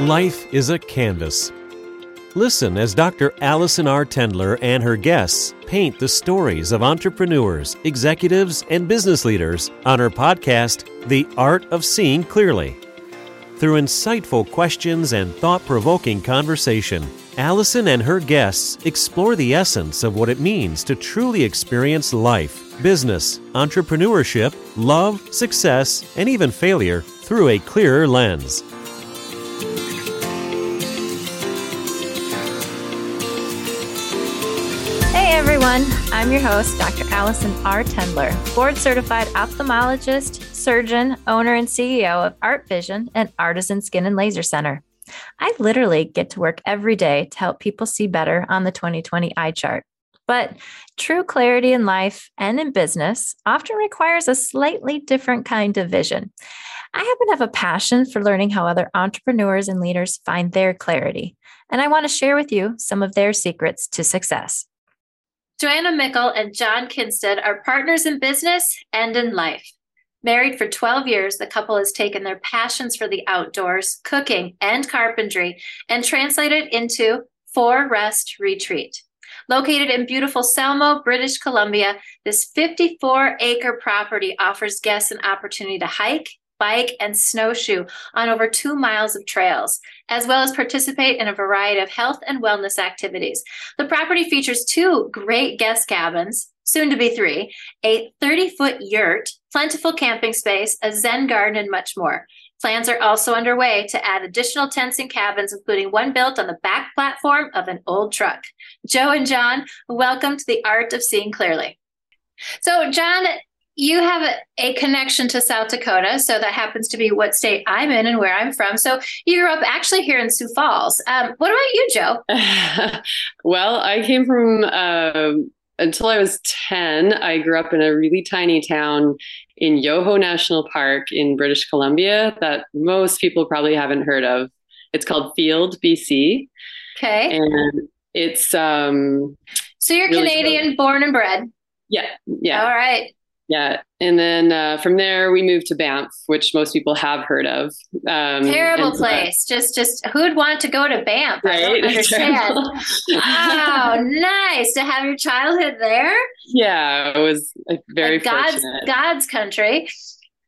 Life is a canvas. Listen as Dr. Allison R. Tendler and her guests paint the stories of entrepreneurs, executives, and business leaders on her podcast, The Art of Seeing Clearly. Through insightful questions and thought provoking conversation, Allison and her guests explore the essence of what it means to truly experience life, business, entrepreneurship, love, success, and even failure through a clearer lens. Hey everyone, I'm your host, Dr. Allison R. Tendler, board certified ophthalmologist, surgeon, owner, and CEO of Art Vision and Artisan Skin and Laser Center. I literally get to work every day to help people see better on the 2020 eye chart. But true clarity in life and in business often requires a slightly different kind of vision. I happen to have a passion for learning how other entrepreneurs and leaders find their clarity, and I want to share with you some of their secrets to success. Johanna Mickle and Jon Kinstad are partners in business and in life. Married for 12 years, the couple has taken their passions for the outdoors, cooking, and carpentry and translated into For-rest Retreat. Located in beautiful Salmo, British Columbia, this 54 acre property offers guests an opportunity to hike, bike, and snowshoe on over two miles of trails, as well as participate in a variety of health and wellness activities. The property features two great guest cabins, soon to be three, a 30 foot yurt, plentiful camping space, a Zen garden, and much more. Plans are also underway to add additional tents and cabins, including one built on the back platform of an old truck. Joe and Jon, welcome to the art of seeing clearly. So, Jon, you have a, a, connection to South Dakota. So that happens to be what state I'm in and where I'm from. So you grew up actually here in Sioux Falls. Um, what about you, Joe? well, I came from, uh, until I was 10, I grew up in a really tiny town in Yoho National Park in British Columbia that most people probably haven't heard of. It's called Field, BC. Okay. And it's. um So you're really Canadian, cool. born and bred. Yeah. Yeah. All right. Yeah. And then uh, from there, we moved to Banff, which most people have heard of. Um, Terrible and, place. Uh, just, just who'd want to go to Banff? Right? I don't understand. oh, nice to have your childhood there. Yeah, it was very like God's fortunate. God's country.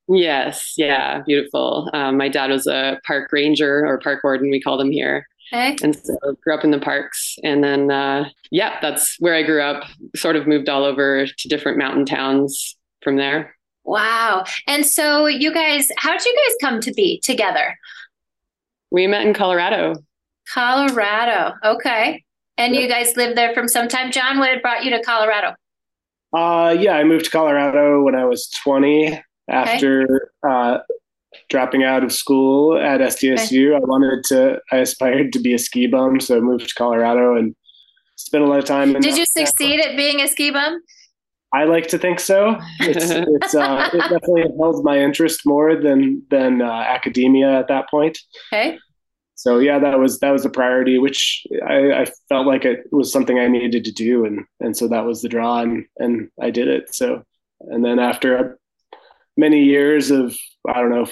Yes. Yeah. Beautiful. Um, my dad was a park ranger or park warden, we call them here. Okay. And so grew up in the parks. And then, uh, yeah, that's where I grew up. Sort of moved all over to different mountain towns from there. Wow. And so you guys, how did you guys come to be together? We met in Colorado. Colorado. Okay. And yep. you guys lived there from some time. Jon, what had brought you to Colorado? Uh, yeah, I moved to Colorado when I was 20 after okay. uh, dropping out of school at SDSU. Okay. I wanted to, I aspired to be a ski bum. So I moved to Colorado and spent a lot of time. Did you succeed at being a ski bum? I like to think so. It's, it's uh, it definitely held my interest more than than uh, academia at that point. Okay. So yeah, that was that was a priority, which I, I, felt like it was something I needed to do, and and so that was the draw, and and I did it. So, and then after many years of I don't know,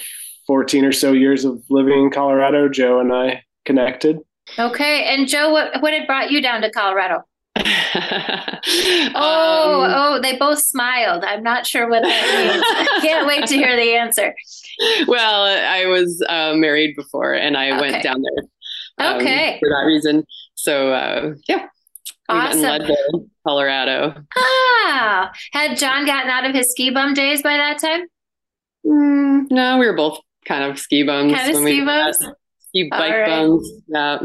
fourteen or so years of living in Colorado, Joe and I connected. Okay, and Joe, what what had brought you down to Colorado? oh, um, oh, they both smiled. I'm not sure what that means. I can't wait to hear the answer. Well, I was uh, married before and I okay. went down there. Um, okay. For that reason. So, uh, yeah. Awesome. We Leadville, Colorado. Ah, had John gotten out of his ski bum days by that time? Mm, no, we were both kind of ski bums. Kind of ski bums? Ski bike right. bums. Yeah.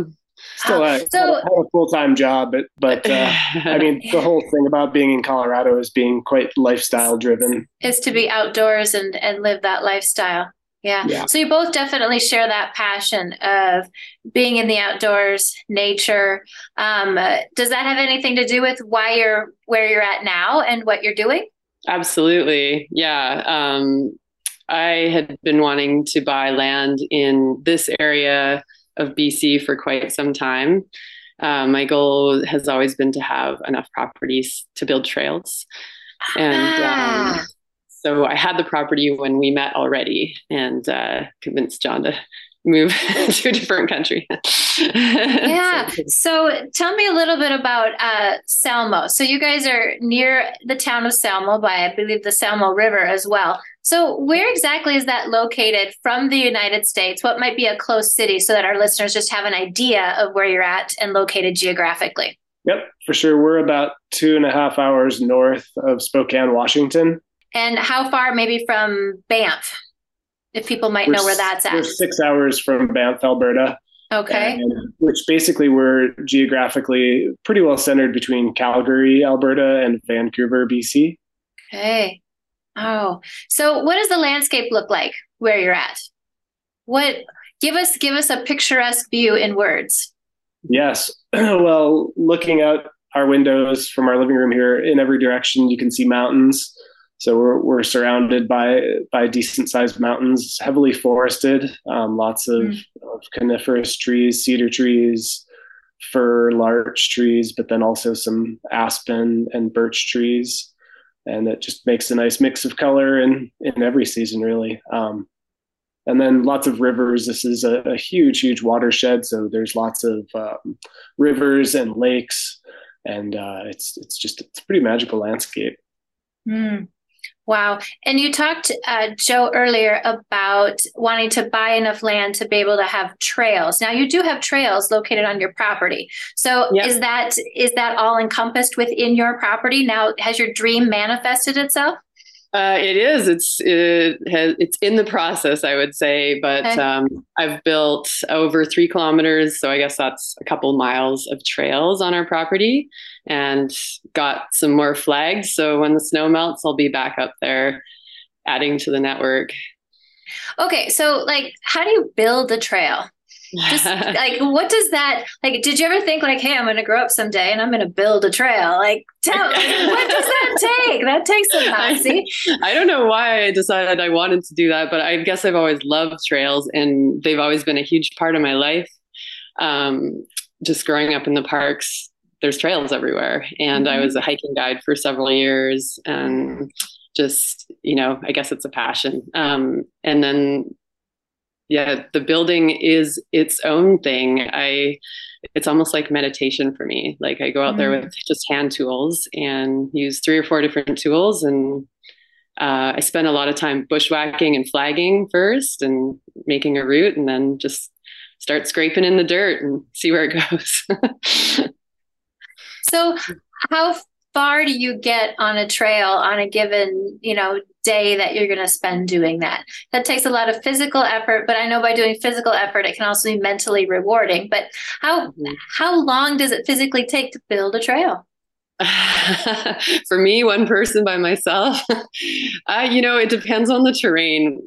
Still a, so, had a full time job, but but uh, I mean the whole thing about being in Colorado is being quite lifestyle driven. Is to be outdoors and and live that lifestyle. Yeah. yeah. So you both definitely share that passion of being in the outdoors, nature. Um, uh, does that have anything to do with why you're where you're at now and what you're doing? Absolutely. Yeah. Um, I had been wanting to buy land in this area of BC for quite some time. Uh, my goal has always been to have enough properties to build trails. And um, ah. um, so I had the property when we met already and uh, convinced John to move to a different country. yeah. So tell me a little bit about uh, Salmo. So you guys are near the town of Salmo by, I believe, the Salmo River as well. So where exactly is that located from the United States? What might be a close city so that our listeners just have an idea of where you're at and located geographically? Yep, for sure. We're about two and a half hours north of Spokane, Washington. And how far maybe from Banff? If people might we're, know where that's at. We're six hours from Banff, Alberta. Okay. And, which basically we're geographically pretty well centered between Calgary, Alberta, and Vancouver, BC. Okay. Oh, so what does the landscape look like where you're at? What give us give us a picturesque view in words. Yes. well, looking out our windows from our living room here in every direction, you can see mountains. So we're, we're surrounded by by decent sized mountains, heavily forested, um, lots of, mm. of, coniferous trees, cedar trees, fir, larch trees, but then also some aspen and birch trees, and it just makes a nice mix of color in in every season, really. Um, and then lots of rivers. This is a, a huge, huge watershed, so there's lots of um, rivers and lakes, and uh, it's it's just it's a pretty magical landscape. Mm. Wow. And you talked, uh, Joe, earlier about wanting to buy enough land to be able to have trails. Now you do have trails located on your property. So yep. is that is that all encompassed within your property? Now has your dream manifested itself? Uh, it is. It's it has, it's in the process, I would say. But okay. um, I've built over three kilometers, so I guess that's a couple miles of trails on our property, and got some more flags. So when the snow melts, I'll be back up there, adding to the network. Okay, so like, how do you build a trail? just like what does that like did you ever think like hey i'm gonna grow up someday and i'm gonna build a trail like tell what does that take that takes some moxie I, I don't know why i decided i wanted to do that but i guess i've always loved trails and they've always been a huge part of my life um, just growing up in the parks there's trails everywhere. And mm-hmm. i was a hiking guide for several years and just you know i guess it's a passion. Um, and then yeah the building is its own thing. I it's almost like meditation for me. Like i go out mm there with just hand tools and use three or four different tools. And uh, i spend a lot of time bushwhacking and flagging first and making a route and then just start scraping in the dirt and see where it goes so how far do you get on a trail on a given you know day that you're going to spend doing that. That takes a lot of physical effort, but I know by doing physical effort, it can also be mentally rewarding. But how mm-hmm. how long does it physically take to build a trail? For me, one person by myself, uh, you know, it depends on the terrain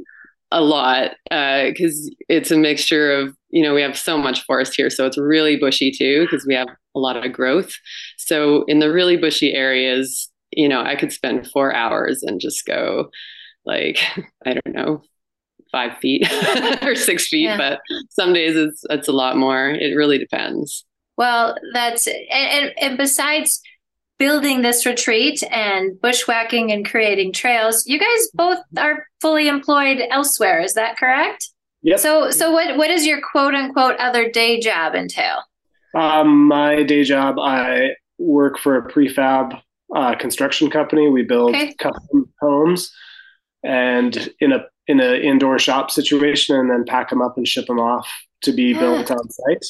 a lot because uh, it's a mixture of you know we have so much forest here so it's really bushy too because we have a lot of growth so in the really bushy areas you know, I could spend four hours and just go like, I don't know, five feet or six feet, yeah. but some days it's it's a lot more. It really depends. Well, that's and, and besides building this retreat and bushwhacking and creating trails, you guys both are fully employed elsewhere. Is that correct? Yep. So so what what does your quote unquote other day job entail? Um, my day job, I work for a prefab uh, construction company. We build Okay. custom homes, and in a in an indoor shop situation, and then pack them up and ship them off to be Yeah. built on site.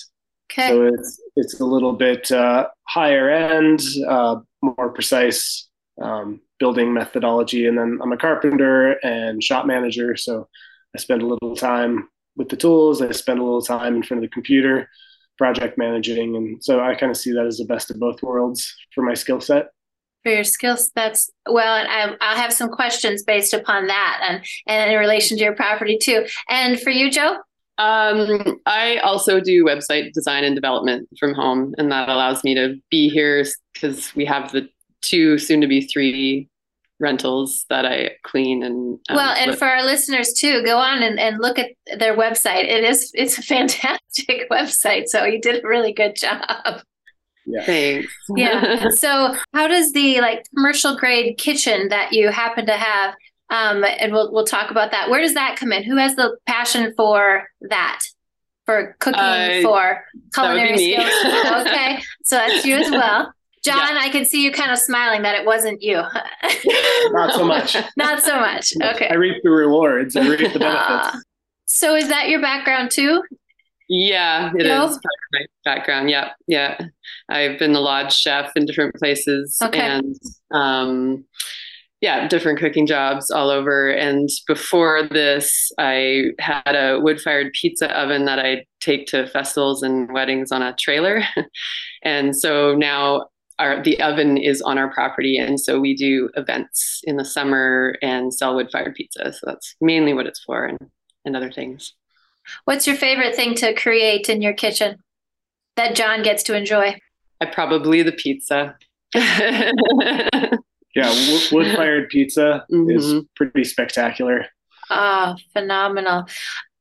Okay. So it's it's a little bit uh, higher end, uh, more precise um, building methodology. And then I'm a carpenter and shop manager, so I spend a little time with the tools. I spend a little time in front of the computer, project managing, and so I kind of see that as the best of both worlds for my skill set. for your skills that's well and I, i'll have some questions based upon that and and in relation to your property too and for you joe Um, I also do website design and development from home, and that allows me to be here because we have the two, soon to be three rentals that I clean and um, well and flip. for our listeners too go on and, and look at their website it is it's a fantastic website so you did a really good job Yeah. thanks. yeah so how does the like commercial grade kitchen that you happen to have um and we'll we'll talk about that where does that come in who has the passion for that for cooking Uh, for that would be culinary skills okay so that's you as well jon i can see you kind of smiling that it wasn't you Not so much. not so much okay I reap the rewards. I reap the benefits. Ah. so is that your background too Yeah, it is No? of my background. Yeah, yeah. I've been the lodge chef in different places Okay. and um yeah, different cooking jobs all over. And before this, I had a wood-fired pizza oven that I take to festivals and weddings on a trailer. and so now our the oven is on our property and so we do events in the summer and sell wood-fired pizza. So that's mainly what it's for and, and other things. what's your favorite thing to create in your kitchen that jon gets to enjoy I probably the pizza. Yeah, wood fired pizza is Mhm. pretty spectacular. Oh, phenomenal.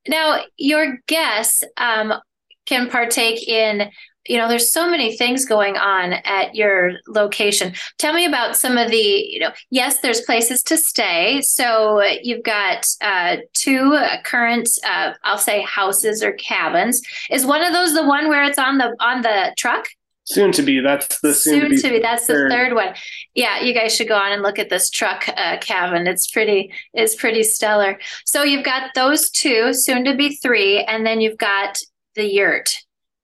Now, your guests um, can partake in, you know, there's so many things going on at your location. Tell me about some of the, you know, yes, there's places to stay. So you've got uh, two current, uh, I'll say houses or cabins. Is one of those the one where it's on the on the truck? Soon to be. That's the soon, soon to be. That's the third. third one. Yeah, you guys should go on and look at this truck uh, cabin. It's pretty. It's pretty stellar. So you've got those two, soon to be three, and then you've got the yurt.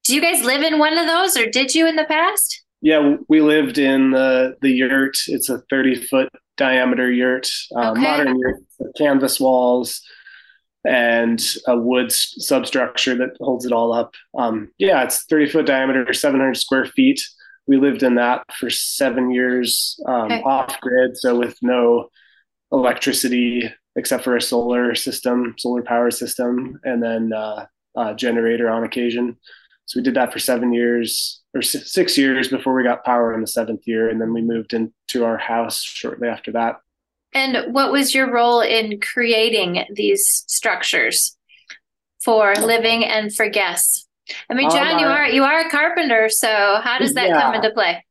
Do you guys live in one of those, or did you in the past? Yeah, we lived in the the yurt. It's a 30 foot diameter yurt, uh, Okay. modern yurt, canvas walls, and a wood substructure that holds it all up. Um, yeah, it's 30 foot diameter, 700 square feet. We lived in that for seven years um, Okay. off grid, so with no electricity except for a solar system, solar power system, and then uh, a generator on occasion. So we did that for seven years or six years before we got power in the seventh year, and then we moved into our house shortly after that. And what was your role in creating these structures for living and for guests? I mean, Um, Jon, you are you are a carpenter, so how does that come into play?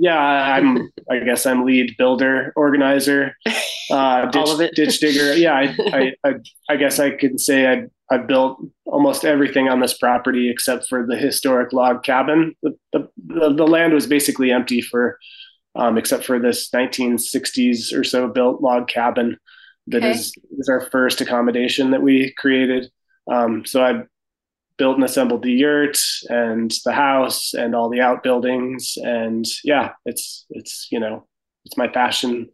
Yeah, I'm. I guess I'm lead builder, organizer, uh, ditch, All of it. ditch digger. Yeah, I, I, I, I guess I could say I, I built almost everything on this property except for the historic log cabin. The, the, the, the land was basically empty for, um, except for this 1960s or so built log cabin that Okay. is is our first accommodation that we created. Um, so I built and assembled the yurt and the house and all the outbuildings and yeah it's it's you know it's my passion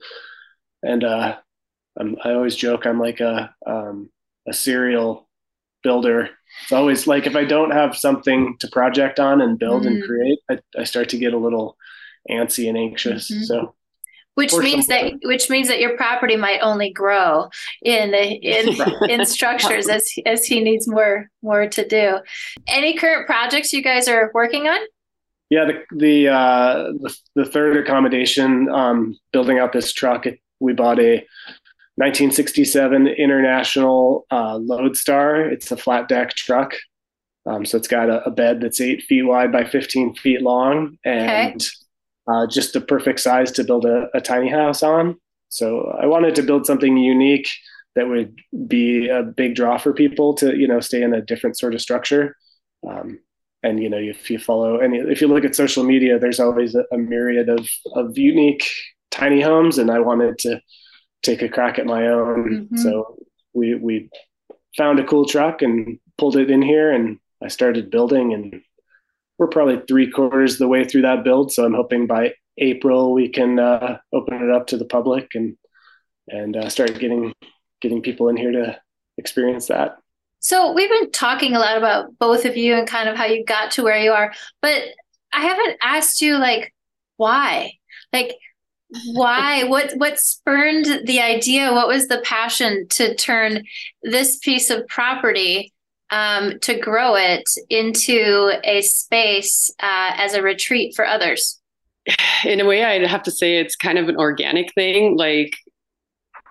and uh I'm, i always joke i'm like a um a serial builder it's always like if i don't have something to project on and build and Mm. create I, I start to get a little antsy and anxious Mhm. so Which means that which means that your property might only grow in in in structures as as he needs more more to do. Any current projects you guys are working on? Yeah, the the uh, the, the third accommodation, um, building out this truck, it, we bought a 1967 International uh, Loadstar. It's a flat deck truck, um, so it's got a, a bed that's eight feet wide by 15 feet long, and uh, just the perfect size to build a, a tiny house on. So I wanted to build something unique that would be a big draw for people to you know stay in a different sort of structure. Um, and you know if you follow any if you look at social media there's always a, a, myriad of of unique tiny homes and i wanted to take a crack at my own mm-hmm. so we we found a cool truck and pulled it in here and i started building and we're probably three quarters of the way through that build so i'm hoping by april we can uh, open it up to the public and and uh, start getting getting people in here to experience that. So we've been talking a lot about both of you and kind of how you got to where you are, but I haven't asked you like why? Like why? What what spurned the idea? What was the passion to turn this piece of property um, to grow it into a space uh, as a retreat for others in a way i'd have to say it's kind of an organic thing like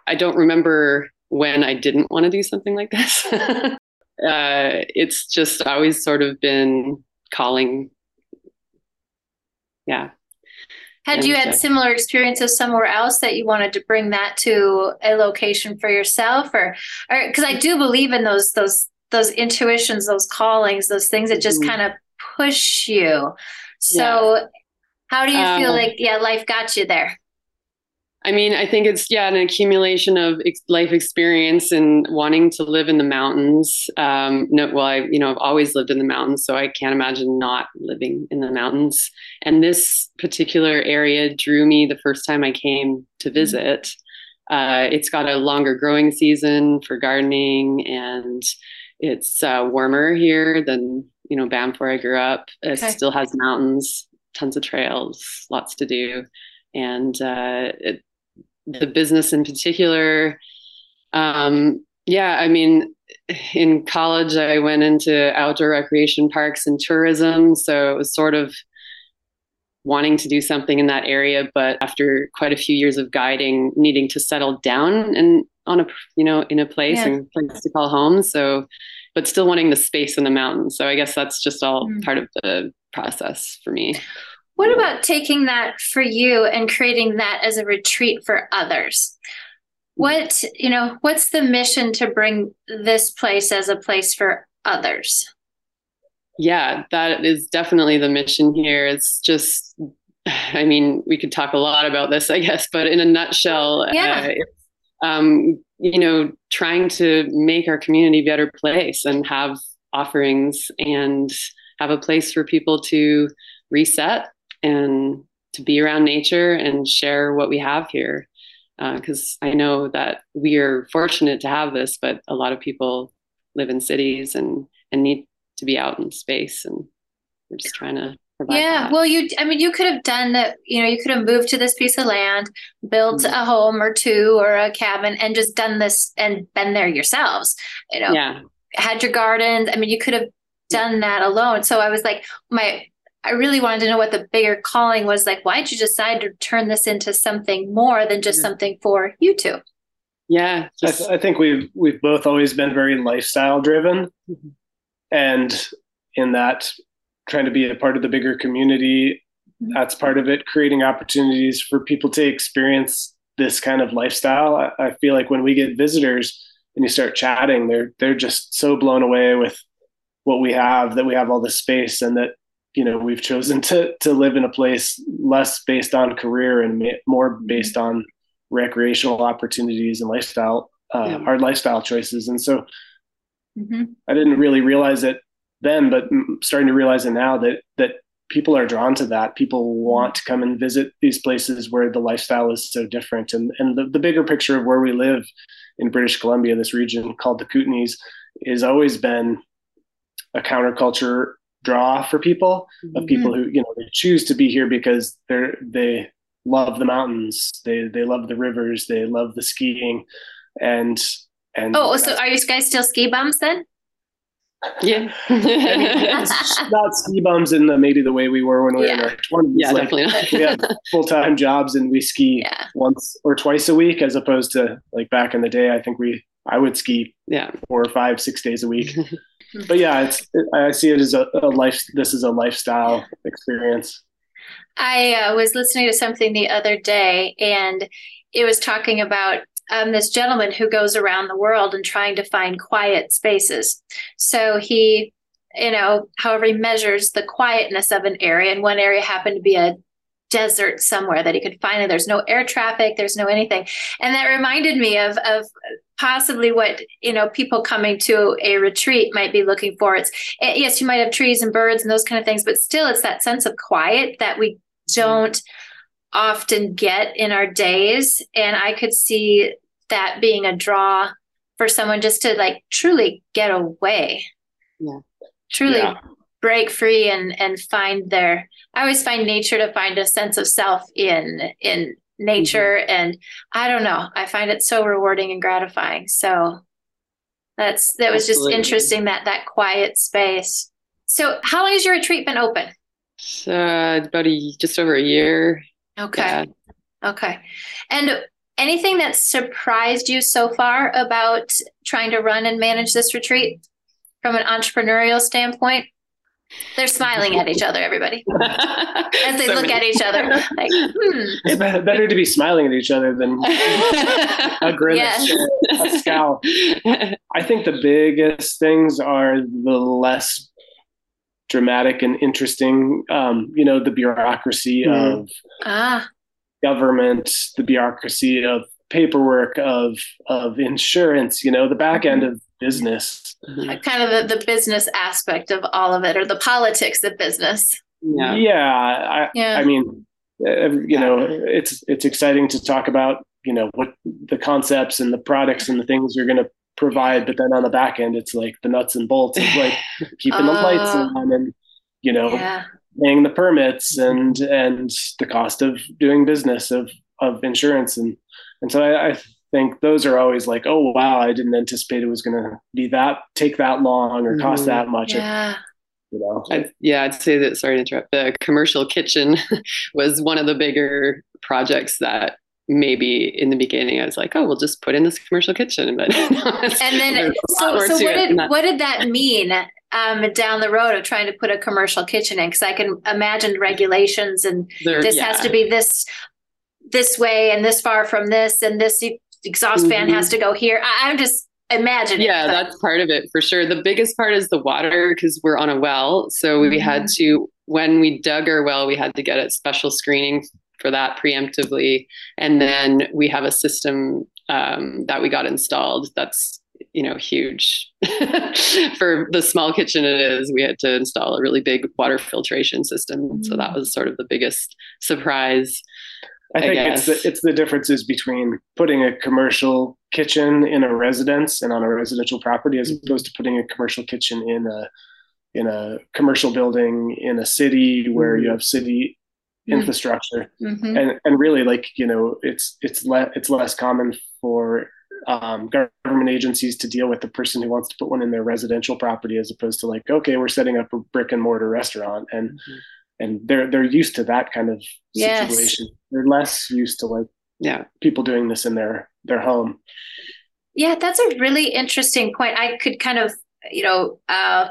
i don't remember when i didn't want to do something like this uh, it's just always sort of been calling. Yeah. Had and, you had uh, similar experiences somewhere else that you wanted to bring that to a location for yourself, or, or because I do believe in those those those intuitions, those callings, those things that just mm-hmm. kind of push you. So, yeah. how do you feel um, like yeah, life got you there? I mean, I think it's yeah, an accumulation of ex- life experience and wanting to live in the mountains. Um, no, well, I you know I've always lived in the mountains, so I can't imagine not living in the mountains. And this particular area drew me the first time I came to mm-hmm. visit. Uh, it's got a longer growing season for gardening, and it's uh, warmer here than you know Banff, where I grew up. It okay. still has mountains, tons of trails, lots to do and uh, it, the business in particular. Um, yeah, I mean, in college, I went into outdoor recreation parks and tourism. So it was sort of wanting to do something in that area, but after quite a few years of guiding, needing to settle down and on a, you know, in a place yeah. and place to call home. So, but still wanting the space in the mountains. So I guess that's just all mm. part of the process for me. What about taking that for you and creating that as a retreat for others? What, you know, what's the mission to bring this place as a place for others? Yeah, that is definitely the mission here. It's just, I mean, we could talk a lot about this, I guess, but in a nutshell, yeah. Uh, um, you know, trying to make our community a better place and have offerings and have a place for people to reset and to be around nature and share what we have here. Because uh, I know that we are fortunate to have this, but a lot of people live in cities and and need to be out in space, and we're just trying to yeah that. well you i mean you could have done that you know you could have moved to this piece of land built mm-hmm. a home or two or a cabin and just done this and been there yourselves you know yeah had your gardens i mean you could have done that alone so i was like my I really wanted to know what the bigger calling was like. Why'd you decide to turn this into something more than just something for you two? Yeah, just... I, th- I, think we've we've both always been very lifestyle driven, mm-hmm. And in that, trying to be a part of the bigger community. That's part of it. Creating opportunities for people to experience this kind of lifestyle. I, I feel like when we get visitors and you start chatting, they're they're just so blown away with what we have that we have all this space and that you know we've chosen to to live in a place less based on career and more based on recreational opportunities and lifestyle uh, yeah. our lifestyle choices and so mm-hmm. i didn't really realize it then but starting to realize it now that that people are drawn to that. People want to come and visit these places where the lifestyle is so different. And and the, the bigger picture of where we live in british columbia this region called the kootenays has always been a counterculture draw for people mm-hmm. of people who you know they choose to be here because they're they love the mountains. They they love the rivers. They love the skiing. And and oh so are you guys still ski bums then yeah not ski bums in the maybe the way we were when we yeah. were in our 20s yeah like, definitely not. we have full-time jobs and we ski yeah. once or twice a week as opposed to like back in the day i think we i would ski yeah four or five six days a week but yeah, it's it, I see it as a, a, life. This is a lifestyle experience. I uh, was listening to something the other day, and it was talking about um, this gentleman who goes around the world and trying to find quiet spaces. So he you know, however he measures the quietness of an area, and one area happened to be a desert somewhere that he could find. And there's no air traffic, there's no anything, and that reminded me of of possibly what you know people coming to a retreat might be looking for. It's eh, yes, you might have trees and birds and those kind of things, but still, it's that sense of quiet that we don't often get in our days, and I could see that being a draw for someone just to like truly get away. Yeah. Truly Yeah. break free and and find their I always find nature to find a sense of self in in nature mm-hmm. and I don't know. I find it so rewarding and gratifying. So that's that was Absolutely. just interesting that that quiet space. So how long has your retreat been open? So about a just over a year. Okay. Yeah. Okay. And anything that surprised you so far about trying to run and manage this retreat from an entrepreneurial standpoint? They're smiling at each other, everybody, as they So look many- at each other. Like, hmm. It's better to be smiling at each other than a grin, Yes. a scowl. I think the biggest things are the less dramatic and interesting. Um, you know, the bureaucracy Mhm. of Ah, government, the bureaucracy of paperwork, of of insurance. You know, the back end of business. kind of the, the business aspect of all of it, or the politics of business. yeah. Yeah, I, Yeah. I mean, uh, you know, it's it's exciting to talk about. You know what the concepts and the products and the things you're going to provide, but then on the back end, it's like the nuts and bolts of like keeping the lights Oh. on and you know Yeah. paying the permits and and the cost of doing business of of insurance and and so I, I think those are always like oh wow I didn't anticipate it was going to be that take that long or cost Mhm. that much Yeah. you know I'd, yeah, I'd say that. Sorry to interrupt. The commercial kitchen was one of the bigger projects that maybe in the beginning I was like, oh, we'll just put in this commercial kitchen, but no, And then, there's a lot so, so what did that. what did that mean um, down the road of trying to put a commercial kitchen in? Because I can imagine regulations and There- this has to be this this way and this far from this and this exhaust fan Mhm. has to go here. I, I'm just imagining. Yeah, but- that's part of it for sure. The biggest part is the water because we're on a well. So we had Mm-hmm. to, when we dug our well, we had to get a special screening for that preemptively. And then we have a system um, that we got installed that's, you know, huge. for the small kitchen it is, we had to install a really big water filtration system. So Mm. that was sort of the biggest surprise. I I think it's the it's the differences between putting a commercial kitchen in a residence and on a residential property as Mhm. opposed to putting a commercial kitchen in a in a commercial building in a city where you Mhm. have city Mm. Infrastructure Mhm. and and really like you know it's it's le- it's less common for um, government agencies to deal with the person who wants to put one in their residential property as opposed to like okay we're setting up a brick and mortar restaurant and Mhm. and they're they're used to that kind of Yes. situation they're less used to like Yeah. people doing this in their their home Yeah, that's a really interesting point. I could kind of, you know, uh,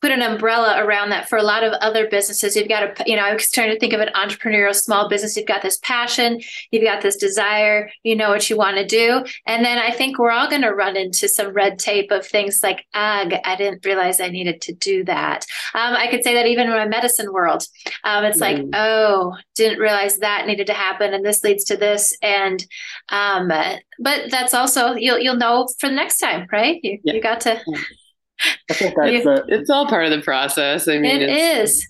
put an umbrella around that for a lot of other businesses. You've got to, you know, I was trying to think of an entrepreneurial small business. You've got this passion, you've got this desire, you know what you want to do. And then I think we're all going to run into some red tape of things like, ugh, I didn't realize I needed to do that. Um, I could say that even in my medicine world. Um, it's like, Mm. oh, didn't realize that needed to happen. And this leads to this. And, um, but that's also, you'll, you'll know for the next time, right? You, Yeah. you got to, i think that's You- the It's all part of the process. I mean, it it's, is.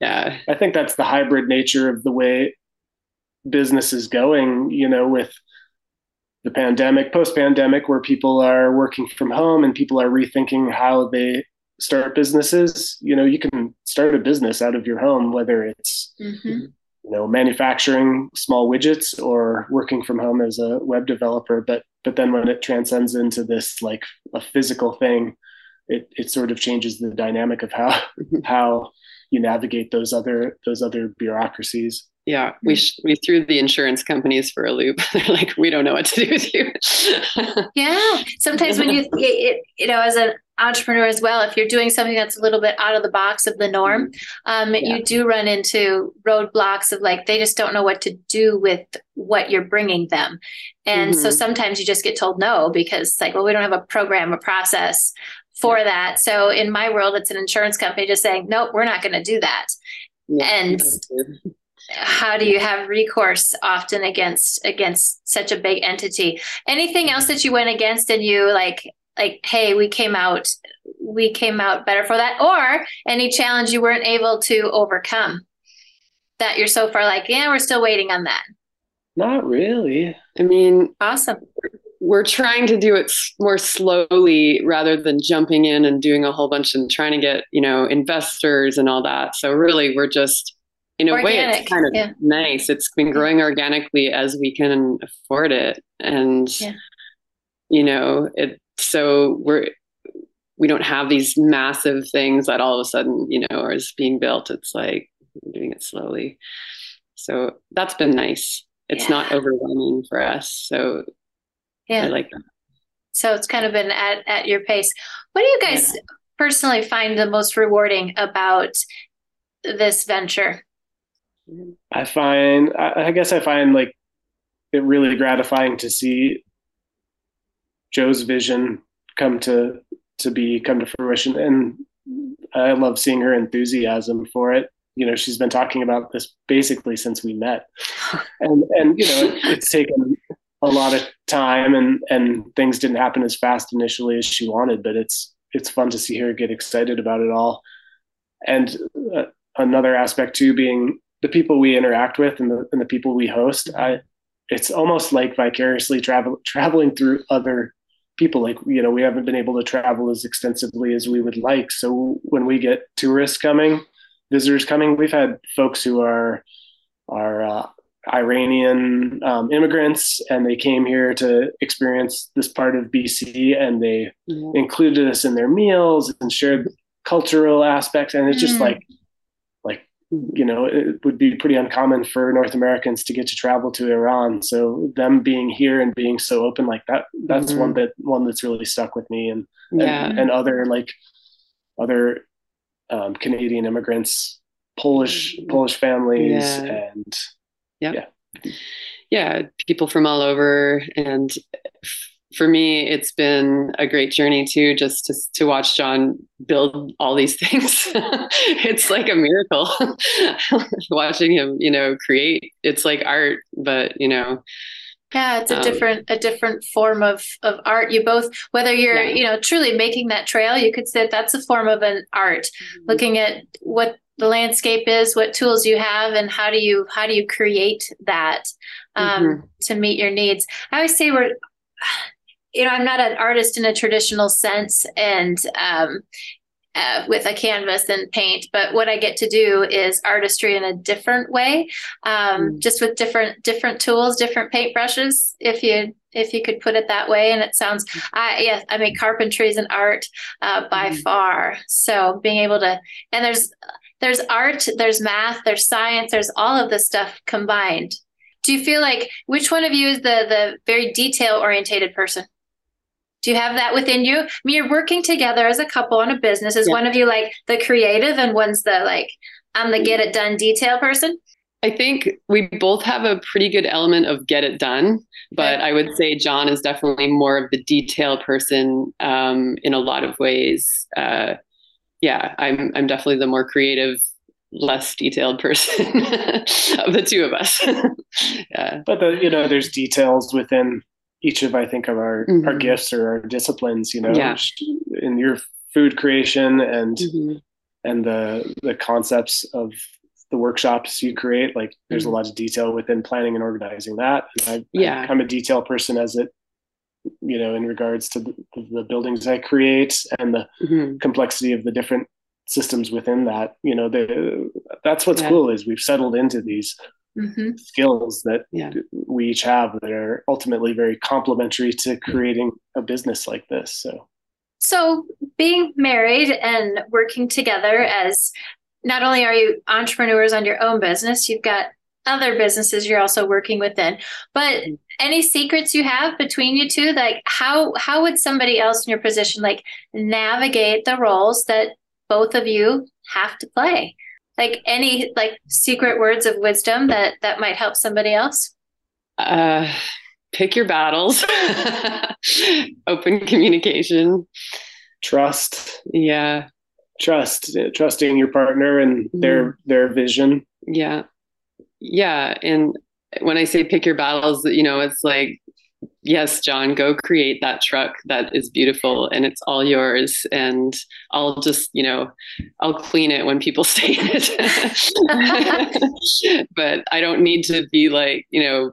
Yeah. i think that's the hybrid nature of the way business is going you know with the pandemic post pandemic where people are working from home and people are rethinking how they start businesses you know you can start a business out of your home whether it's Mhm. you know manufacturing small widgets or working from home as a web developer but but then when it transcends into this like a physical thing it it sort of changes the dynamic of how how you navigate those other those other bureaucracies Yeah, we sh- we threw the insurance companies for a loop. They're like, we don't know what to do with you. Yeah. Sometimes when you, it, you know, as an entrepreneur as well, if you're doing something that's a little bit out of the box of the norm, um, Yeah. you do run into roadblocks of like, they just don't know what to do with what you're bringing them. And so Mhm. sometimes you just get told no because it's like, well, we don't have a program, a process for that. So in my world, it's an insurance company just saying, nope, we're not going to do that. Yeah. And how do you have recourse often against against such a big entity? Anything else that you went against and you like like, hey, we came out we came out better for that, or any challenge you weren't able to overcome that you're so far like, yeah, we're still waiting on that. Not really. I mean, awesome we're trying to do it more slowly rather than jumping in and doing a whole bunch and trying to get you know investors and all that. So really we're just in a Organic, way it's kind of yeah. nice. It's been growing organically as we can afford it. And yeah. you know it so we're we don't have these massive things that all of a sudden you know are being built. It's like doing it slowly. So that's been nice. It's yeah. not overwhelming for us. So yeah. I like that. So it's kind of been at, at your pace. What do you guys yeah. personally find the most rewarding about this venture? I find, I guess I find like it really gratifying to see Joe's vision come to to be come to fruition, and I love seeing her enthusiasm for it. You know, she's been talking about this basically since we met, and and you know, it's taken a lot of time and and things didn't happen as fast initially as she wanted but it's it's fun to see her get excited about it all. And uh, another aspect too being the people we interact with and the, and the people we host I, it's almost like vicariously travel traveling through other people. Like you know we haven't been able to travel as extensively as we would like. So when we get tourists coming visitors coming we've had folks who are are uh, Iranian um, immigrants, and they came here to experience this part of BC, and they mm-hmm. included us in their meals and shared cultural aspects. And it's just mm. like, like you know, it would be pretty uncommon for North Americans to get to travel to Iran. So them being here and being so open like that, that's mm-hmm. one that one that's really stuck with me. And yeah. and, and other like other um, Canadian immigrants, Polish mm. Polish families, yeah. and yeah. yeah yeah people from all over and for me it's been a great journey too just to, to watch jon build all these things it's like a miracle watching him you know create it's like art but you know yeah it's a um, different a different form of of art you both whether you're yeah. you know truly making that trail you could say that's a form of an art mm-hmm. looking at what the landscape is what tools you have and how do you how do you create that um, mm-hmm. to meet your needs i always say we're you know i'm not an artist in a traditional sense and um, uh, with a canvas and paint but what i get to do is artistry in a different way um, mm. just with different different tools different paint brushes if you if you could put it that way and it sounds i yes i mean carpentry is an art uh, by mm. far so being able to and there's there's art, there's math, there's science, there's all of this stuff combined. Do you feel like which one of you is the the very detail orientated person? Do you have that within you? I mean, you're working together as a couple on a business. Is yeah. one of you like the creative and one's the like I'm the get it done detail person? I think we both have a pretty good element of get it done, but I would say Jon is definitely more of the detail person um, in a lot of ways. Uh, yeah, I'm I'm definitely the more creative, less detailed person of the two of us. yeah. But the you know, there's details within each of I think of our mm-hmm. our gifts or our disciplines, you know, yeah. in your food creation and mm-hmm. and the the concepts of the workshops you create like there's mm-hmm. a lot of detail within planning and organizing that and I, yeah i'm a detail person as it you know, in regards to the, the buildings I create and the mm-hmm. complexity of the different systems within that. You know, the, that's what's yeah. cool is we've settled into these mm-hmm. skills that yeah. we each have that are ultimately very complementary to creating a business like this. So. So, being married and working together as not only are you entrepreneurs on your own business, you've got other businesses you're also working within. But any secrets you have between you two? Like how how would somebody else in your position like navigate the roles that both of you have to play? Like any like secret words of wisdom that that might help somebody else? Uh pick your battles. Open communication. trust. Yeah. Trust, trusting your partner and mm-hmm. their their vision. Yeah. Yeah. And when I say pick your battles, you know, it's like yes, Jon, go create that truck that is beautiful and it's all yours. And I'll just, you know, I'll clean it when people stay in it. but I don't need to be like, you know,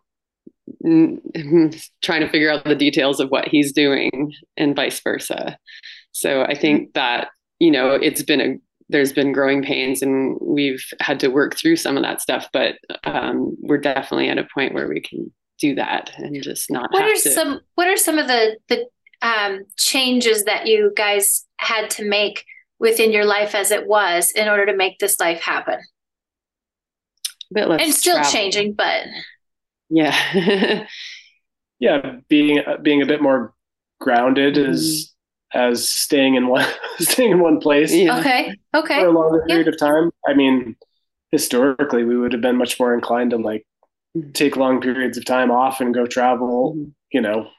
hmm, trying to figure out the details of what he's doing and vice versa. So I think that, you know, it's been a there's been growing pains and we've had to work through some of that stuff, but um, we're definitely at a point where we can do that and just not what are to... some what are some of the the um, changes that you guys had to make within your life as it was in order to make this life happen and still travel. changing but yeah yeah being being a bit more grounded mm-hmm. is as staying in one staying in one place yeah. okay okay for a longer period yeah. of time i mean historically we would have been much more inclined to like take long periods of time off and go travel, mm-hmm. you know,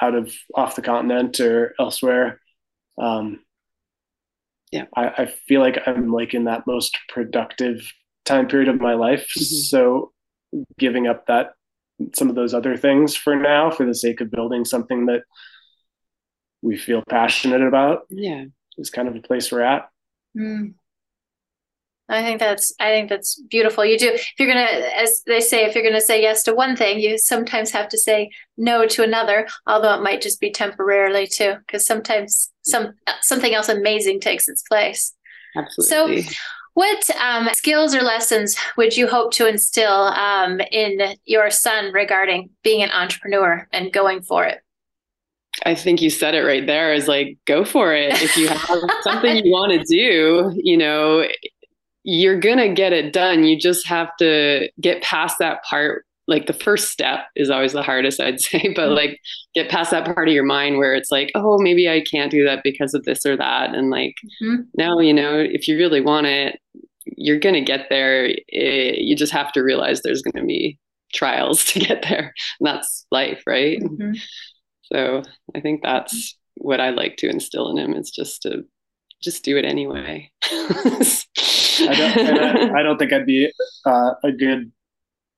out of off the continent or elsewhere. Um, yeah, I, I, feel like I'm like in that most productive time period of my life. Mm-hmm. So giving up that some of those other things for now for the sake of building something that we feel passionate about. Yeah. Is kind of a place we're at. Mm. I think that's I think that's beautiful. You do if you're gonna, as they say, if you're gonna say yes to one thing, you sometimes have to say no to another. Although it might just be temporarily too, because sometimes some something else amazing takes its place. Absolutely. So, what um, skills or lessons would you hope to instill um, in your son regarding being an entrepreneur and going for it? I think you said it right there is like, go for it. If you have something you want to do, you know, you're going to get it done. You just have to get past that part. Like the first step is always the hardest, I'd say, but mm-hmm. like get past that part of your mind where it's like, oh, maybe I can't do that because of this or that. And like, mm-hmm. now, you know, if you really want it, you're going to get there. It, you just have to realize there's going to be trials to get there. And that's life, right? Mm-hmm. So I think that's what I like to instill in him is just to just do it anyway. I don't, I, I, don't think I'd be uh, a good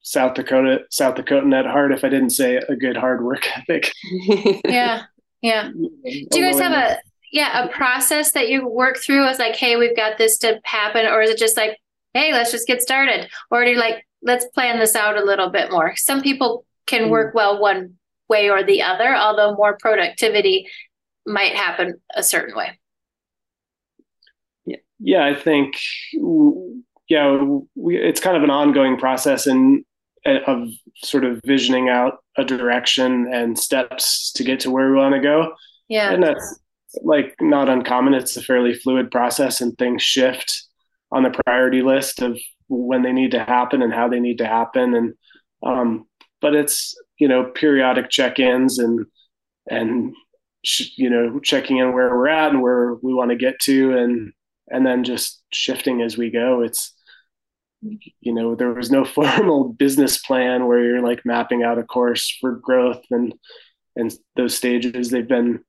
South Dakota South Dakotan at heart if I didn't say a good hard work ethic. yeah, yeah. Do you guys have a yeah a process that you work through? As like, hey, we've got this to happen, or is it just like, hey, let's just get started, or do you like let's plan this out a little bit more? Some people can hmm. work well one way or the other, although more productivity might happen a certain way yeah, I think yeah, we, it's kind of an ongoing process and of sort of visioning out a direction and steps to get to where we want to go. Yeah, and that's like not uncommon. It's a fairly fluid process, and things shift on the priority list of when they need to happen and how they need to happen. And um, but it's you know periodic check-ins and and you know checking in where we're at and where we want to get to and and then just shifting as we go. It's you know there was no formal business plan where you're like mapping out a course for growth and and those stages they've been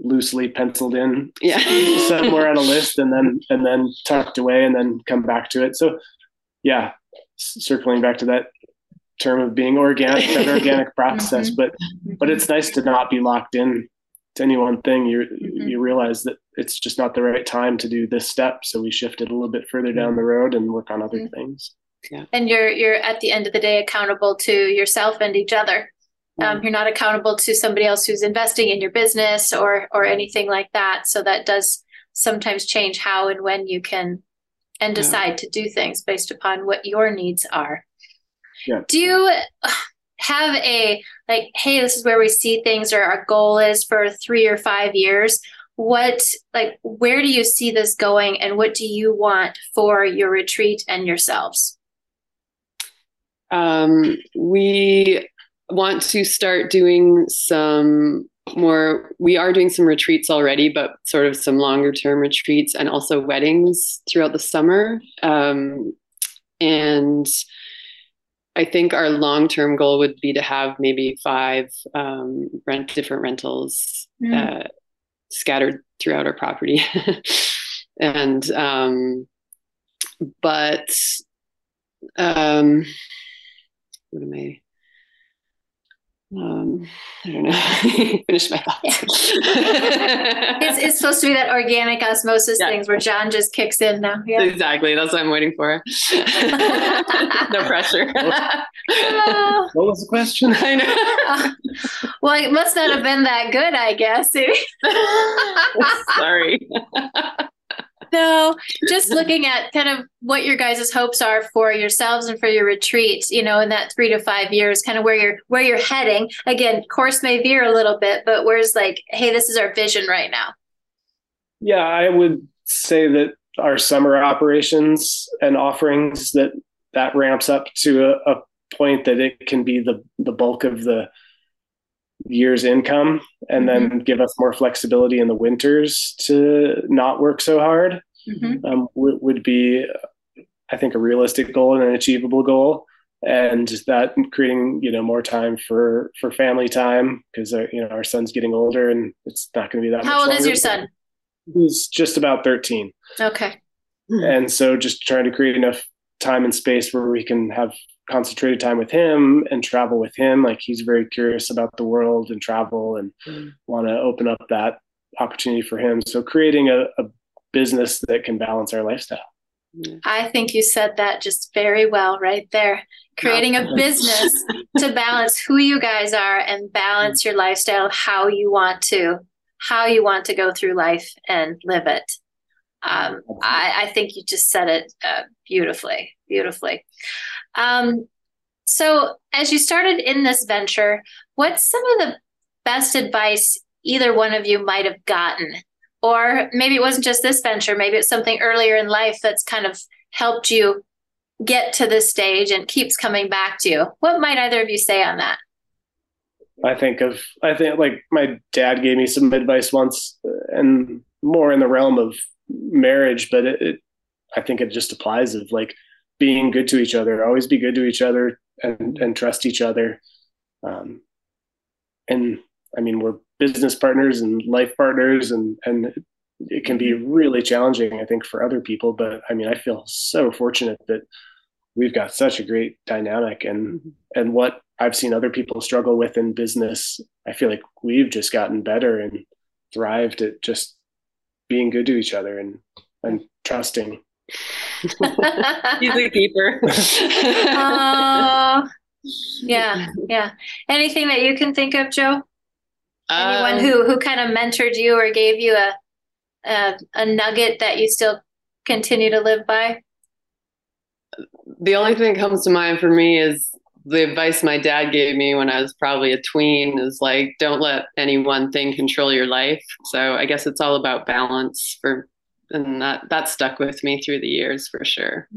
loosely penciled in yeah. somewhere on a list and then and then tucked away and then come back to it so yeah circling back to that term of being organic that organic process mm-hmm. but but it's nice to not be locked in to any one thing, you mm-hmm. you realize that it's just not the right time to do this step. So we shifted a little bit further down mm-hmm. the road and work on other mm-hmm. things. Yeah. And you're you're at the end of the day accountable to yourself and each other. Um, you're not accountable to somebody else who's investing in your business or or anything like that. So that does sometimes change how and when you can and decide yeah. to do things based upon what your needs are. Yeah. Do you have a like hey this is where we see things or our goal is for three or five years. What like where do you see this going and what do you want for your retreat and yourselves? Um, we want to start doing some more we are doing some retreats already but sort of some longer term retreats and also weddings throughout the summer. Um, and I think our long term goal would be to have maybe five um, rent different rentals. Mm. Uh, scattered throughout our property. and um, but um, what am I? Um, I don't know. Finish my thoughts. it's, it's supposed to be that organic osmosis yeah. things where Jon just kicks in now. Yeah. Exactly. That's what I'm waiting for. no pressure. what was the question? I know. Uh, well, it must not have been that good, I guess. Sorry no, just looking at kind of what your guys' hopes are for yourselves and for your retreat, you know, in that three to five years, kind of where you're where you're heading. Again, course may veer a little bit, but where's like, hey, this is our vision right now. Yeah, I would say that our summer operations and offerings that that ramps up to a, a point that it can be the the bulk of the year's income and mm-hmm. then give us more flexibility in the winters to not work so hard mm-hmm. um, w- would be i think a realistic goal and an achievable goal. And that creating you know more time for for family time because uh, you know our son's getting older and it's not going to be that how old is your son? He's just about 13 okay. And so just trying to create enough time and space where we can have concentrated time with him and travel with him. Like he's very curious about the world and travel and mm. want to open up that opportunity for him. So creating a, a business that can balance our lifestyle. I think you said that just very well right there. Creating a business to balance who you guys are and balance your lifestyle, how you want to, how you want to go through life and live it. Um, I, I, think you just said it uh, beautifully, beautifully. Um, so, as you started in this venture, what's some of the best advice either one of you might have gotten? Or maybe it wasn't just this venture, maybe it's something earlier in life that's kind of helped you get to this stage and keeps coming back to you. What might either of you say on that? I think of, I think like my dad gave me some advice once and more in the realm of marriage, but it, it I think it just applies of like being good to each other, always be good to each other and, and trust each other. Um, and I mean, we're business partners and life partners and, and it can be really challenging, I think, for other people. But I mean, I feel so fortunate that we've got such a great dynamic and, and what I've seen other people struggle with in business. I feel like we've just gotten better and thrived at just being good to each other and, and trusting. He's a keeper. uh, yeah, yeah. Anything that you can think of, Joe? Anyone um, who who kind of mentored you or gave you a, a a nugget that you still continue to live by? The only thing that comes to mind for me is the advice my dad gave me when I was probably a tween is like, don't let any one thing control your life. So I guess it's all about balance for and that that stuck with me through the years for sure.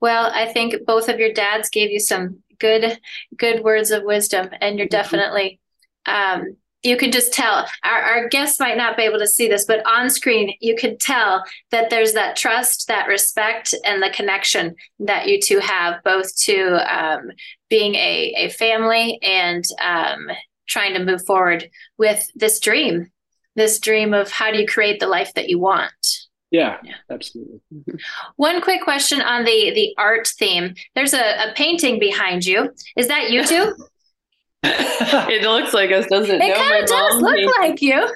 Well, I think both of your dads gave you some good good words of wisdom, and you're mm-hmm. definitely um, you can just tell our, our guests might not be able to see this but on screen you could tell that there's that trust that respect and the connection that you two have both to um, being a, a family and um, trying to move forward with this dream this dream of how do you create the life that you want yeah, yeah. absolutely one quick question on the the art theme there's a, a painting behind you is that you two it looks like us, doesn't it? It kind of does look painted. like you.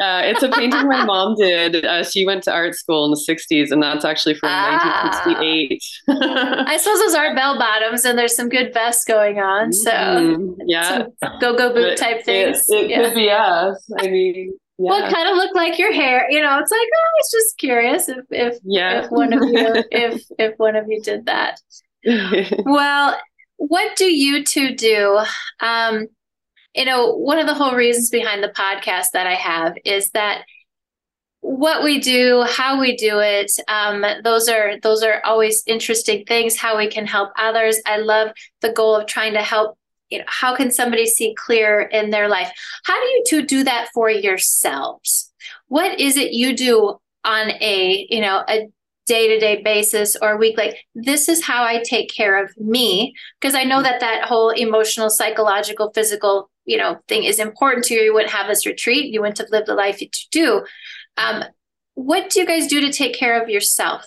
Uh, it's a painting my mom did. Uh, she went to art school in the 60s, and that's actually from ah. 1968. I suppose those are bell bottoms, and there's some good vests going on. So, mm, yeah. Go go boot type things. It, it yeah. could be us. I mean, yeah. Well, kind of look like your hair. You know, it's like, oh, I was just curious if if, yeah. if one of you if if one of you did that. well, what do you two do? Um, you know, one of the whole reasons behind the podcast that I have is that what we do, how we do it, um, those are those are always interesting things. How we can help others. I love the goal of trying to help. You know, how can somebody see clear in their life? How do you two do that for yourselves? What is it you do on a you know a day to day basis or week like this is how I take care of me because I know that that whole emotional psychological physical you know thing is important to you, you wouldn't have this retreat. You wouldn't have lived the life you do. Um, what do you guys do to take care of yourself?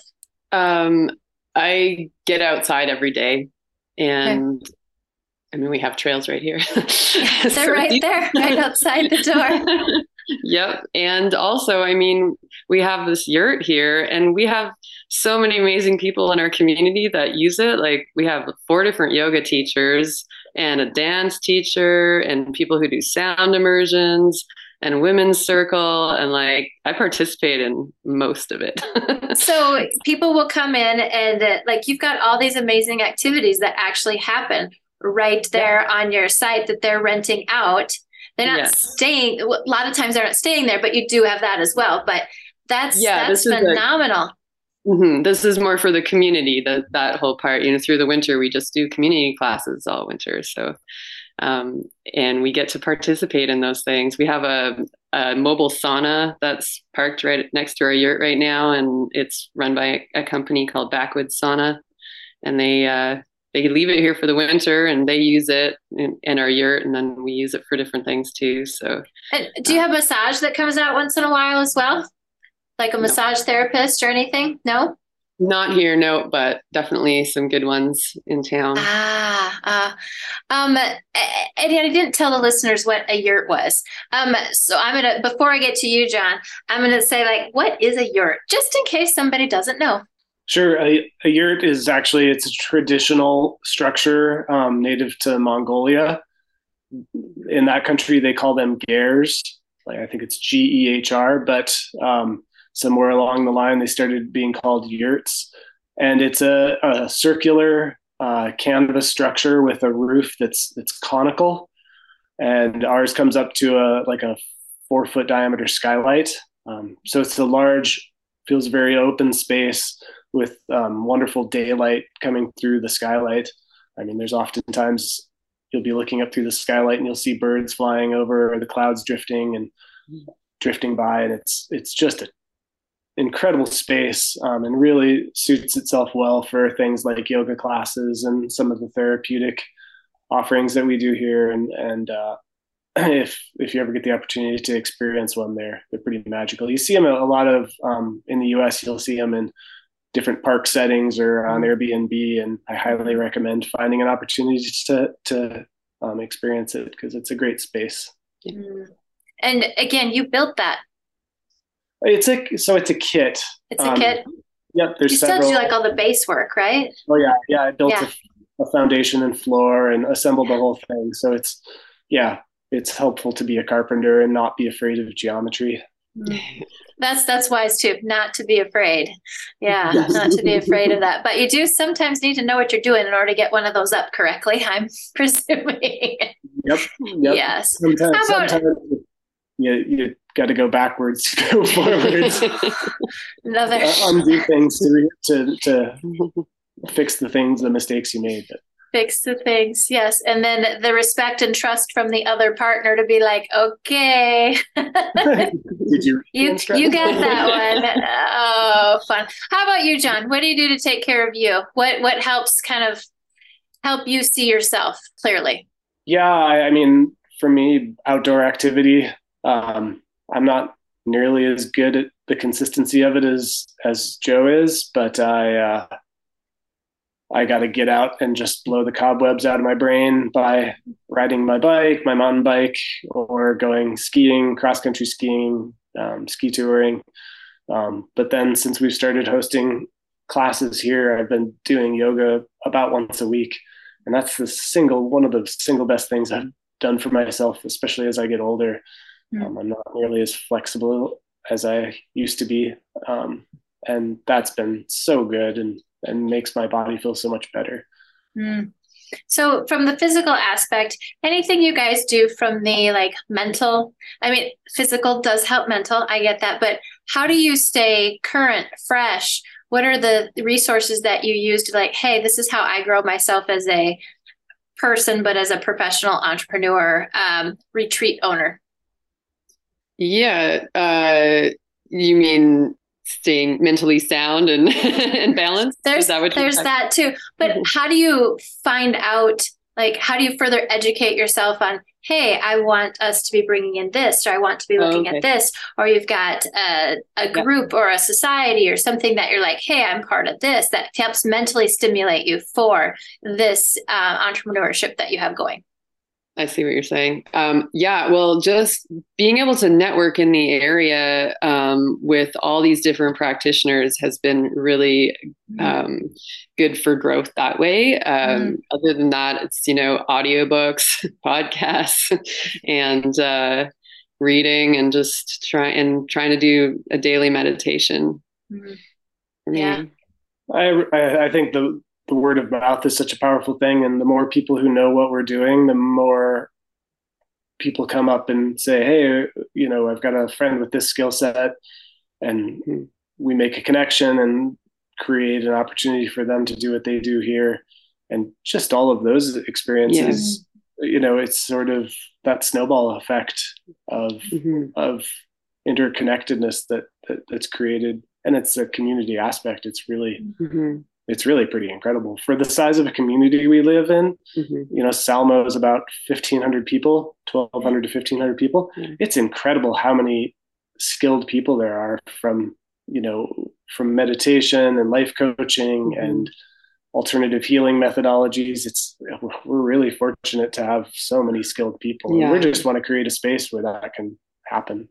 Um, I get outside every day, and okay. I mean we have trails right here. they're so right there, right outside the door. yep, and also I mean we have this yurt here, and we have so many amazing people in our community that use it. Like we have four different yoga teachers and a dance teacher and people who do sound immersions and women's circle and like i participate in most of it so people will come in and uh, like you've got all these amazing activities that actually happen right there yeah. on your site that they're renting out they're not yes. staying a lot of times they're not staying there but you do have that as well but that's yeah, that's phenomenal Mm-hmm. This is more for the community. That that whole part, you know, through the winter, we just do community classes all winter. So, um, and we get to participate in those things. We have a, a, mobile sauna that's parked right next to our yurt right now, and it's run by a company called Backwoods Sauna, and they uh, they leave it here for the winter, and they use it in, in, our yurt, and then we use it for different things too. So, and do you have massage that comes out once in a while as well? like a massage therapist or anything? No? Not here, no, but definitely some good ones in town. Ah, uh, um, and I didn't tell the listeners what a yurt was. Um, so I'm gonna before I get to you, Jon, I'm gonna say like, what is a yurt, just in case somebody doesn't know. Sure, a, a yurt is actually it's a traditional structure um, native to Mongolia. In that country, they call them gers. Like I think it's G E H R, but um, somewhere along the line they started being called yurts and it's a, a circular uh, canvas structure with a roof that's that's conical and ours comes up to a like a four foot diameter skylight um, so it's a large feels very open space with um, wonderful daylight coming through the skylight i mean there's oftentimes you'll be looking up through the skylight and you'll see birds flying over or the clouds drifting and drifting by and it's it's just an incredible space um, and really suits itself well for things like yoga classes and some of the therapeutic offerings that we do here. And and uh, if if you ever get the opportunity to experience one, there they're pretty magical. You see them a, lot of um, in the U.S. You'll see them in different park settings or on mm-hmm. Airbnb, and I highly recommend finding an opportunity to to um, experience it because it's a great space. Mm. And again, you built that it's a so it's a kit. It's a um, kit. Yep. There's you still several. do like all the base work, right? Oh yeah, yeah. I built yeah. A, a, foundation and floor and assembled the whole thing. So it's yeah, it's helpful to be a carpenter and not be afraid of geometry. That's that's wise too, not to be afraid. Yeah, yes. not to be afraid of that. But you do sometimes need to know what you're doing in order to get one of those up correctly. I'm presuming. Yep. yep. Yes. Sometimes, about, sometimes you, you got to go backwards to go forwards. Another uh, undo things to, to to fix the things, the mistakes you made. But. Fix the things, yes, and then the respect and trust from the other partner to be like, okay, did you you you got that one? Oh, fun. How about you, Jon? What do you do to take care of you? What what helps kind of help you see yourself clearly? Yeah, I, I mean, for me, outdoor activity um, I'm not nearly as good at the consistency of it as as Joe is, but I uh, I got to get out and just blow the cobwebs out of my brain by riding my bike, my mountain bike, or going skiing, cross country skiing, um, ski touring. Um, but then since we've started hosting classes here, I've been doing yoga about once a week, and that's the single one of the single best things I've done for myself, especially as I get older. Mm. Um, I'm not nearly as flexible as I used to be, um, and that's been so good and and makes my body feel so much better. Mm. So, from the physical aspect, anything you guys do from the like mental? I mean, physical does help mental. I get that, but how do you stay current, fresh? What are the resources that you use to like, hey, this is how I grow myself as a person, but as a professional entrepreneur, um, retreat owner? Yeah. Uh, you mean staying mentally sound and, and balanced? There's, there's that too. But mm-hmm. how do you find out like how do you further educate yourself on hey i want us to be bringing in this or i want to be looking okay. at this or you've got a, a group or a society or something that you're like hey i'm part of this that helps mentally stimulate you for this uh, entrepreneurship that you have going I see what you're saying. Um, yeah, well, just being able to network in the area um, with all these different practitioners has been really mm-hmm. um, good for growth that way. Um, mm. Other than that, it's you know audiobooks, podcasts, and uh, reading, and just try and trying to do a daily meditation. Mm. Yeah, I I think the the word of mouth is such a powerful thing and the more people who know what we're doing the more people come up and say hey you know i've got a friend with this skill set and we make a connection and create an opportunity for them to do what they do here and just all of those experiences yeah. you know it's sort of that snowball effect of mm-hmm. of interconnectedness that, that that's created and it's a community aspect it's really mm-hmm it's really pretty incredible for the size of a community we live in. Mm-hmm. You know, Salmo is about 1,500 people, 1,200 to 1,500 people. Mm-hmm. It's incredible how many skilled people there are from, you know, from meditation and life coaching mm-hmm. and alternative healing methodologies. It's we're really fortunate to have so many skilled people. Yeah. We just want to create a space where that can happen.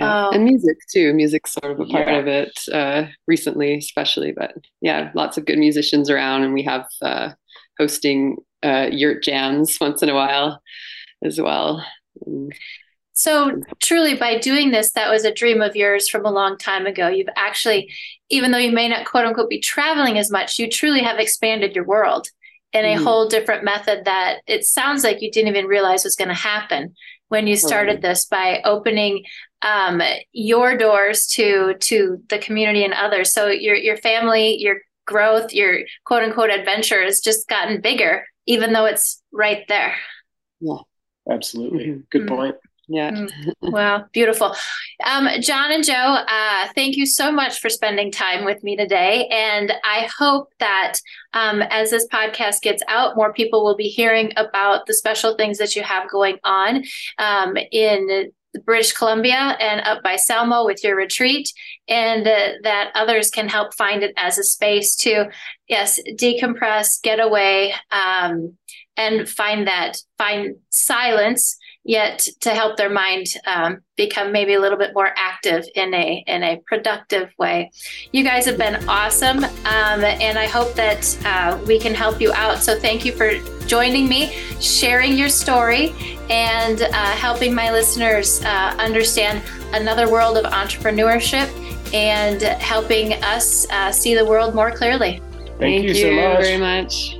Yeah. Um, and music too. Music's sort of a part yeah. of it uh, recently, especially. But yeah, lots of good musicians around, and we have uh, hosting uh, yurt jams once in a while as well. So truly, by doing this, that was a dream of yours from a long time ago. You've actually, even though you may not quote unquote be traveling as much, you truly have expanded your world in a mm. whole different method that it sounds like you didn't even realize was going to happen when you started this by opening um, your doors to to the community and others. So your your family, your growth, your quote unquote adventure has just gotten bigger, even though it's right there. Yeah, absolutely. Mm-hmm. Good mm-hmm. point. Yeah. Mm. wow. Beautiful. Um, Jon and Joe, uh, thank you so much for spending time with me today. And I hope that um, as this podcast gets out, more people will be hearing about the special things that you have going on um, in British Columbia and up by Salmo with your retreat, and uh, that others can help find it as a space to, yes, decompress, get away, um, and find that, find silence yet to help their mind um, become maybe a little bit more active in a in a productive way. You guys have been awesome, um, and I hope that uh, we can help you out. So thank you for joining me, sharing your story, and uh, helping my listeners uh, understand another world of entrepreneurship and helping us uh, see the world more clearly. Thank, Thank you, you so much. very much.